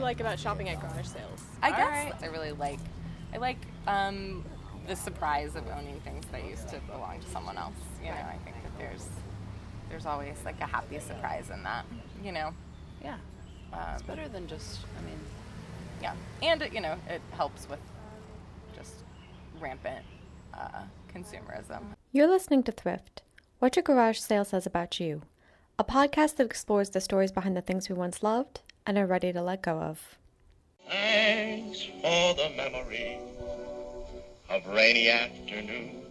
like about shopping at garage sales? I guess I really like. I like um, the surprise of owning things that used to belong to someone else. You know, I think that there's there's always like a happy surprise in that. You know, Yeah. It's better than just, I mean, yeah, and you know it helps with just rampant uh, consumerism. You're listening to Thrift. What Your Garage Sale Says About You, a podcast that explores the stories behind the things we once loved and are ready to let go of. Thanks for the memory of rainy afternoons,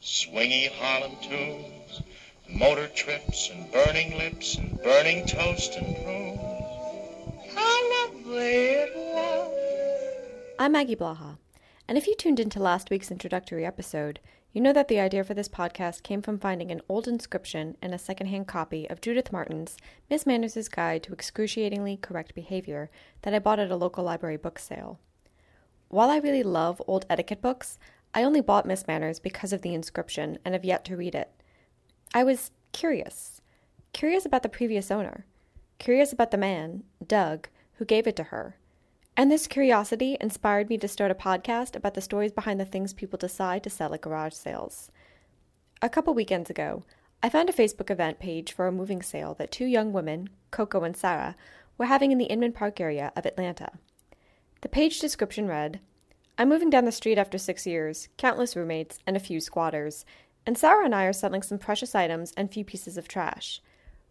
swingy Harlem tunes, motor trips and burning lips and burning toast and prunes. How lovely it was. I'm Maggie Blaha, and if you tuned into last week's introductory episode, you know that the idea for this podcast came from finding an old inscription in a secondhand copy of Judith Martin's Miss Manners' Guide to Excruciatingly Correct Behavior that I bought at a local library book sale. While I really love old etiquette books, I only bought Miss Manners because of the inscription and have yet to read it. I was curious. Curious about the previous owner. Curious about the man, Doug, who gave it to her. And this curiosity inspired me to start a podcast about the stories behind the things people decide to sell at garage sales. A couple weekends ago, I found a Facebook event page for a moving sale that two young women, Coco and Sarah, were having in the Inman Park area of Atlanta. The page description read I'm moving down the street after six years, countless roommates, and a few squatters, and Sarah and I are selling some precious items and few pieces of trash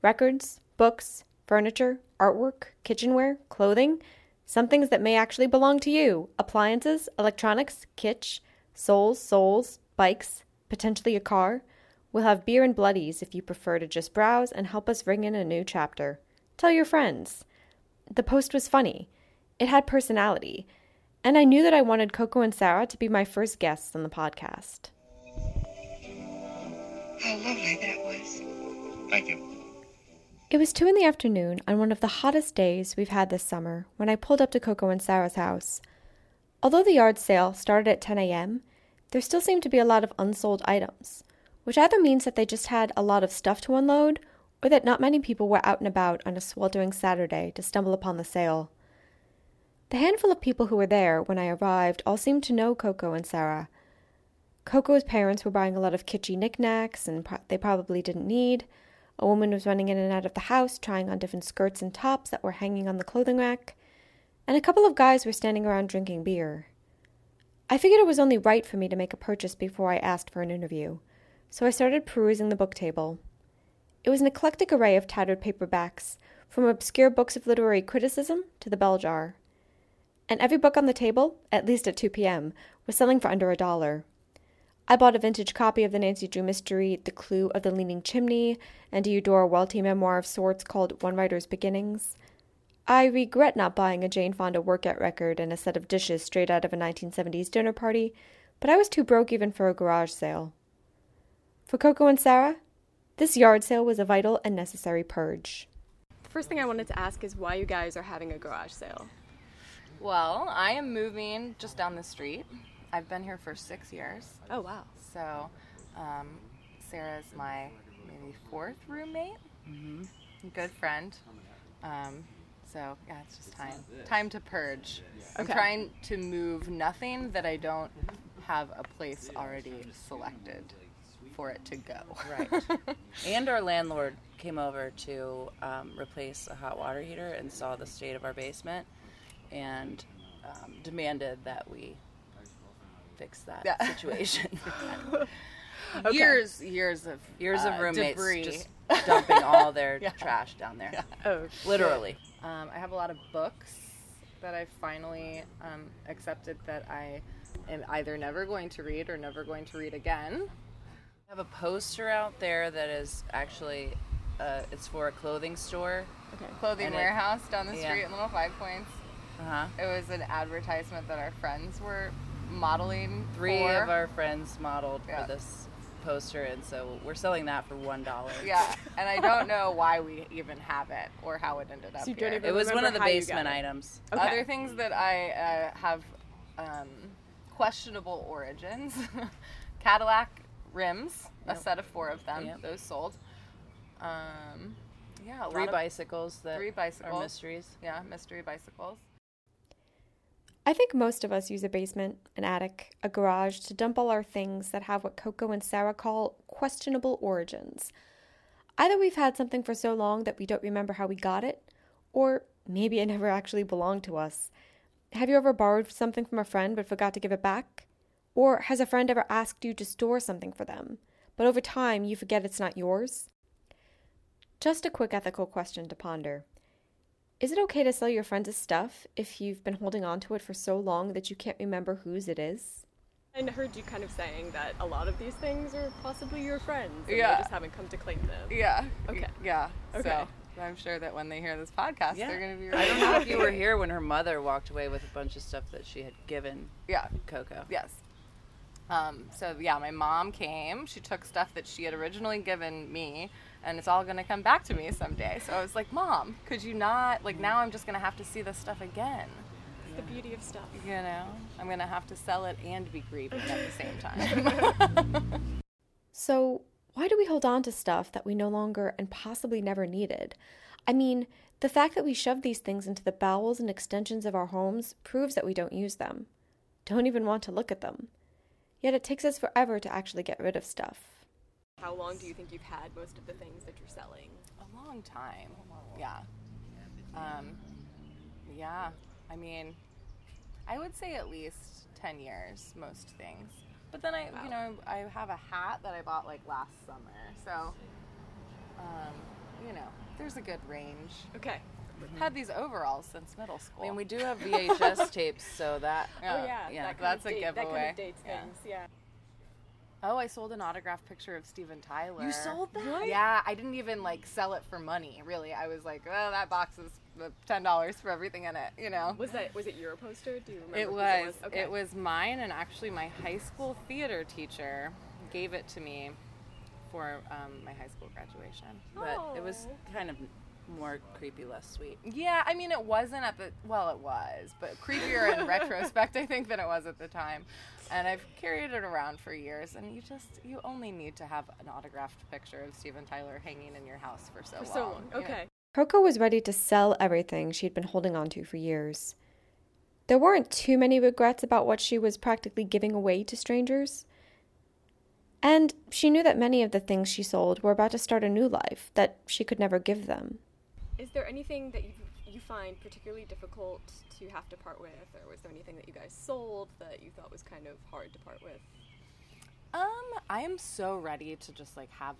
records, books, furniture, artwork, kitchenware, clothing, some things that may actually belong to you appliances, electronics, kitsch, souls, souls, bikes, potentially a car. We'll have beer and bloodies if you prefer to just browse and help us ring in a new chapter. Tell your friends. The post was funny. It had personality. And I knew that I wanted Coco and Sarah to be my first guests on the podcast. How lovely that was. Thank you. It was two in the afternoon on one of the hottest days we've had this summer when I pulled up to Coco and Sarah's house. Although the yard sale started at 10 a.m., there still seemed to be a lot of unsold items, which either means that they just had a lot of stuff to unload or that not many people were out and about on a sweltering Saturday to stumble upon the sale. The handful of people who were there when I arrived all seemed to know Coco and Sarah. Coco's parents were buying a lot of kitschy knickknacks and pro- they probably didn't need. A woman was running in and out of the house trying on different skirts and tops that were hanging on the clothing rack. And a couple of guys were standing around drinking beer. I figured it was only right for me to make a purchase before I asked for an interview, so I started perusing the book table. It was an eclectic array of tattered paperbacks, from obscure books of literary criticism to the bell jar. And every book on the table, at least at 2 p.m., was selling for under a dollar. I bought a vintage copy of the Nancy Drew mystery, The Clue of the Leaning Chimney, and a Eudora Welty memoir of sorts called One Writer's Beginnings. I regret not buying a Jane Fonda workout record and a set of dishes straight out of a 1970s dinner party, but I was too broke even for a garage sale. For Coco and Sarah, this yard sale was a vital and necessary purge. The first thing I wanted to ask is why you guys are having a garage sale. Well, I am moving just down the street. I've been here for six years. Oh wow. So, um, Sarah's my maybe fourth roommate. Mm-hmm. Good friend. Um, so yeah, it's just time time to purge. I'm trying to move nothing that I don't have a place already selected for it to go. right. and our landlord came over to um, replace a hot water heater and saw the state of our basement and um, demanded that we fix that Yeah. situation. Years years of Years uh, of roommates debris. just dumping all their Yeah. trash down there. Oh, Literally. Um, I have a lot of books that I finally um, accepted that I am either never going to read or never going to read again. I have a poster out there that is actually uh, it's for a clothing store. okay. Clothing And it- warehouse down the yeah. street in Little Five Points. Uh-huh. It was an advertisement that our friends were modeling. Three for. of our friends modeled Yeah. for this poster, and so we're selling that for one dollar. Yeah, and I don't know why we even have it or how it ended up So you don't here. even It was one of the basement items. Okay. Other things that I uh, have um, questionable origins Cadillac rims, a set of four of them, Yep. those sold. Um, Yeah, a Three lot of- bicycles that Three bicycles. are mysteries. Yeah, mystery bicycles. I think most of us use a basement, an attic, a garage to dump all our things that have what Coco and Sarah call questionable origins. Either we've had something for so long that we don't remember how we got it, or maybe it never actually belonged to us. Have you ever borrowed something from a friend but forgot to give it back? Or has a friend ever asked you to store something for them, but over time you forget it's not yours? Just a quick ethical question to ponder. Is it okay to sell your friends' stuff if you've been holding on to it for so long that you can't remember whose it is? I heard you kind of saying that a lot of these things are possibly your friends. And Yeah. They just haven't come to claim them. Yeah. Okay. Yeah. Okay. So I'm sure that when they hear this podcast, they're going to be. I don't know if you were here when her mother walked away with a bunch of stuff that she had given Yeah. Coco. Yes. Um, so yeah, my mom came. She took stuff that she had originally given me, and it's all gonna come back to me someday. So I was like, Mom, could you not? Like now, I'm just gonna have to see this stuff again. It's the beauty of stuff. You know, I'm gonna have to sell it and be grieving at the same time. So, why do we hold on to stuff that we no longer and possibly never needed? I mean, the fact that we shove these things into the bowels and extensions of our homes proves that we don't use them, don't even want to look at them. Yet it takes us forever to actually get rid of stuff. How long do you think you've had most of the things that you're selling? a long time. Yeah. Um, yeah. I mean, I would say at least 10 years, most things. But then I, you know, I have a hat that I bought like last summer. So, um, you know, there's a good range. Okay. Had these overalls since middle school. I mean, we do have VHS tapes, so that Yeah. oh yeah, yeah, that that's a date, That kind of dates Yeah. things. Yeah. Oh, I sold an autographed picture of Steven Tyler. You sold that? Yeah, I didn't even like sell it for money. Really, I was like, oh, that box is uh, ten dollars for everything in it. You know. Was that was it your poster? Do you remember? It whose was. Okay. It was mine, and actually, my high school theater teacher gave it to me for um, my high school graduation. but it was Oh. kind of more creepy, less sweet. Yeah, I mean, it wasn't at the well, it was, but creepier in retrospect, I think, than it was at the time. And I've carried it around for years, and you just you only need to have an autographed picture of Steven Tyler hanging in your house for so for long. so long. you know? Okay. Coco was ready to sell everything she'd been holding on to for years. There weren't too many regrets about what she was practically giving away to strangers. And she knew that many of the things she sold were about to start a new life that she could never give them. Is there anything that you you find particularly difficult to have to part with, or was there anything that you guys sold that you thought was kind of hard to part with? Um, I am so ready to just like have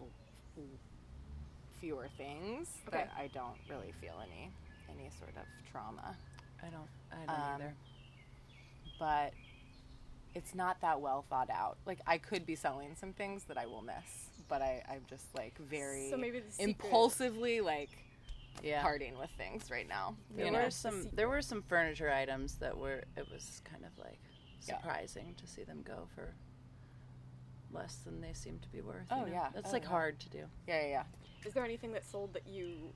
fewer things Okay. that I don't really feel any any sort of trauma. I don't. I don't Um, either. but it's not that well thought out. Like I could be selling some things that I will miss, but I, I'm just like very So maybe the impulsively like Yeah. parting with things right now. There you were know? some. There were some furniture items that were. It was kind of like Yeah. surprising to see them go for less than they seem to be worth. Oh, you know? yeah. that's Oh, like yeah. hard to do. Yeah, yeah, yeah. Is there anything that sold that you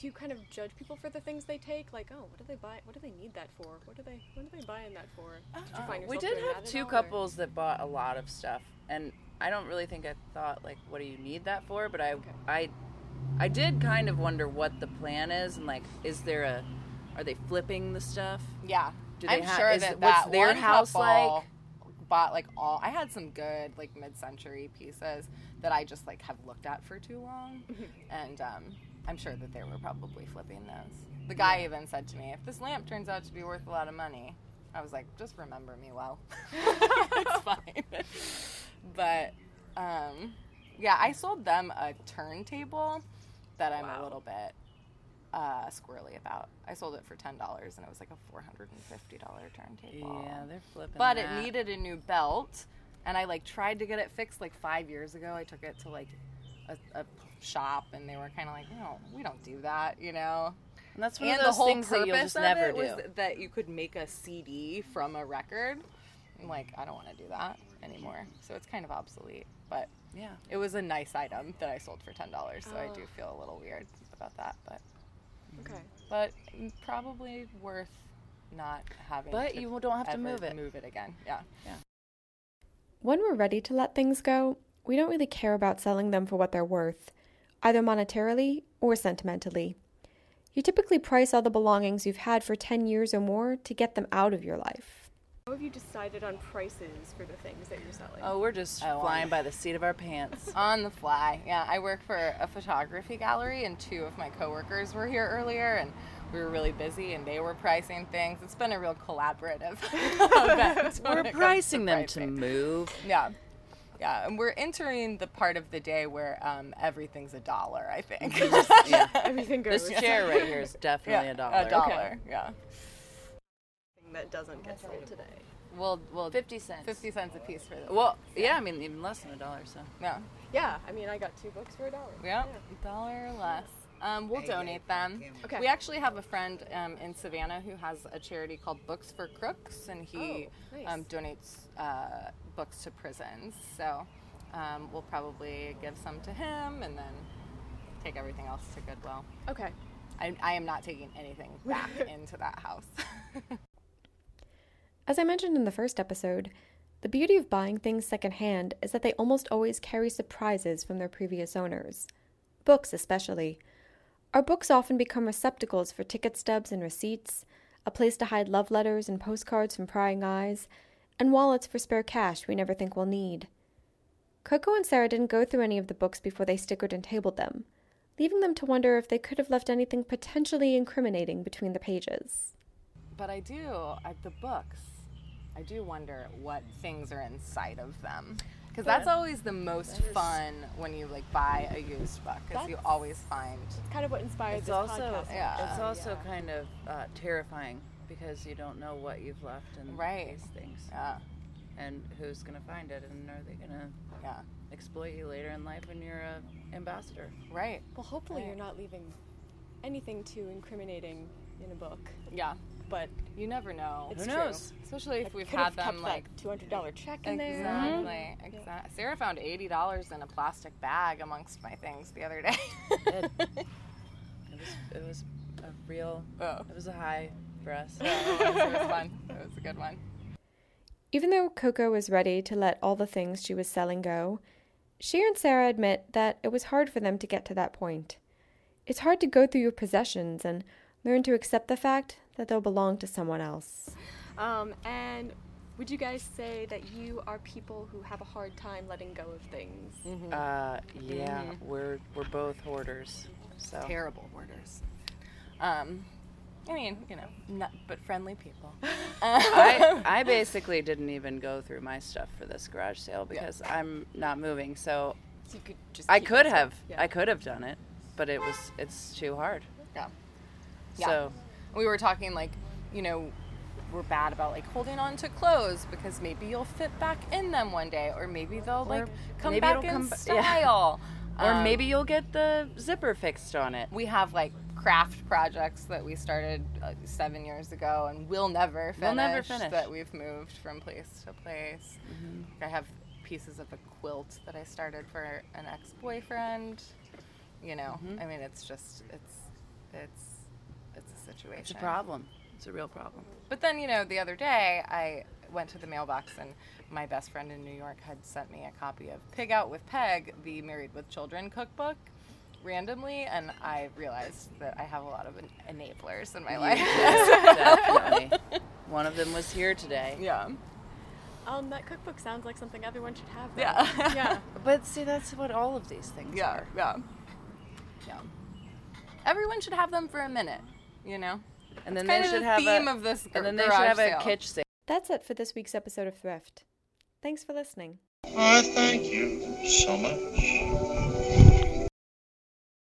do you kind of judge people for the things they take? Like, oh, what do they buy? What do they need that for? What do they what are they buying that for? Uh, did you find we did have that two all, or- couples that bought a lot of stuff, and I don't really think I thought like, what do you need that for? But I, Okay. I, I did kind of wonder what the plan is, and like, is there a, are they flipping the stuff? Yeah. Do they I'm ha- sure is- that what's that their house like? Bought like all. I had some good like mid-century pieces that I just like have looked at for too long, and um, I'm sure that they were probably flipping those. The guy even said to me, "If this lamp turns out to be worth a lot of money," I was like, "Just remember me well. it's fine." but um, yeah, I sold them a turntable that I'm a little bit uh, squirrely about. I sold it for ten dollars, and it was like a four hundred and fifty dollar turntable. Yeah, they're flipping. but that. it needed a new belt, and I like tried to get it fixed like five years ago. I took it to like a, a shop, and they were kind of like, "No, we don't do that," you know. And that's one and of those the whole things that you'll just never do. was that you could make a CD from a record. I'm like, I don't want to do that anymore. So it's kind of obsolete, but yeah. it was a nice item that I sold for ten dollars. So I Oh. do feel a little weird about that, but Okay. Mm-hmm. but probably worth not having. But to you don't have to move it. Move it again. Yeah. Yeah. When we're ready to let things go, we don't really care about selling them for what they're worth, either monetarily or sentimentally. You typically price all the belongings you've had for 10 years or more to get them out of your life. How have you decided on prices for the things that you're selling? Oh, we're just Oh, flying on- by the seat of our pants. On the fly. Yeah, I work for a photography gallery, and two of my coworkers were here earlier, and we were really busy, and they were pricing things. It's been a real collaborative event. when we're it comes pricing them to move. Yeah. Yeah, and we're entering the part of the day where um, everything's a dollar, I think. Yeah. Everything goes. This chair right here is definitely yeah, a dollar. A dollar, yeah. That doesn't get sold today. Well, well, 50 cents. 50 cents a piece for this. Well, yeah, I mean, even less than a dollar, so. Yeah. Yeah, I mean, I got two books for a dollar. Yeah, dollar less. Um, we'll donate them. Okay. We actually have a friend um, in Savannah who has a charity called Books for Crooks, and he Oh, nice. um, donates uh, books to prisons. So um, we'll probably give some to him, and then take everything else to Goodwill. Okay. I, I am not taking anything back into that house. As I mentioned in the first episode, the beauty of buying things secondhand is that they almost always carry surprises from their previous owners. Books, especially. Our books often become receptacles for ticket stubs and receipts, a place to hide love letters and postcards from prying eyes, and wallets for spare cash we never think we'll need. Coco and Sarah didn't go through any of the books before they stickered and tabled them, leaving them to wonder if they could have left anything potentially incriminating between the pages. But I do, I, the books, I do wonder what things are inside of them. Because that's always the most fun when you like buy a used book, because you always find It's Kind of what inspired It's this also podcast. Yeah. it's also Yeah. kind of uh, terrifying because you don't know what you've left in Right. these things yeah, and who's gonna find it and are they gonna yeah, exploit you later in life when you're a ambassador. right, Well, hopefully Right. you're not leaving anything too incriminating in a book. yeah. But You never know. It's Who true. knows? Especially if I we've could had have them kept like that two hundred dollar check in there. exactly, mm-hmm. exactly. Sarah found eighty dollars in a plastic bag amongst my things the other day. did. It was it was a real Oh. it was a high for us. it, was, it was fun. It was a good one. Even though Coco was ready to let all the things she was selling go, she and Sarah admit that it was hard for them to get to that point. It's hard to go through your possessions and learn to accept the fact that they'll belong to someone else. Um, and would you guys say that you are people who have a hard time letting go of things? Uh, yeah, we're we're both hoarders. So Terrible hoarders. Um, I mean, you know, not, but friendly people. I I basically didn't even go through my stuff for this garage sale because I'm not moving. So So you could just. I could have. Yeah. I could have done it, but it was it's too hard. Yeah. Yeah. So we were talking like, you know, we're bad about like holding on to clothes because maybe you'll fit back in them one day, or maybe they'll like come back in come ba- yeah. style. or Um, maybe you'll get the zipper fixed on it. we have like craft projects that we started uh, seven years ago and we'll never finish. We'll never finish. That we've moved from place to place. I have pieces of a quilt that I started for an ex-boyfriend. You know, I mean, it's just it's it's it's a situation. It's a problem. It's a real problem. But then, you know, the other day I went to the mailbox and my best friend in New York had sent me a copy of Pig Out with Peg, the Married with Children cookbook, randomly, and I realized that I have a lot of en- enablers in my life. Definitely. One of them was here today. yeah. Um, that cookbook sounds like something everyone should have. though. Yeah. yeah. But see, that's what all of these things Yeah. are. Yeah. Yeah. Everyone should have them for a minute, you know? And then they should the have theme a, of this and then they should have garage a sale. kitsch sale. That's it for this week's episode of Thrift. Thanks for listening. I thank you so much.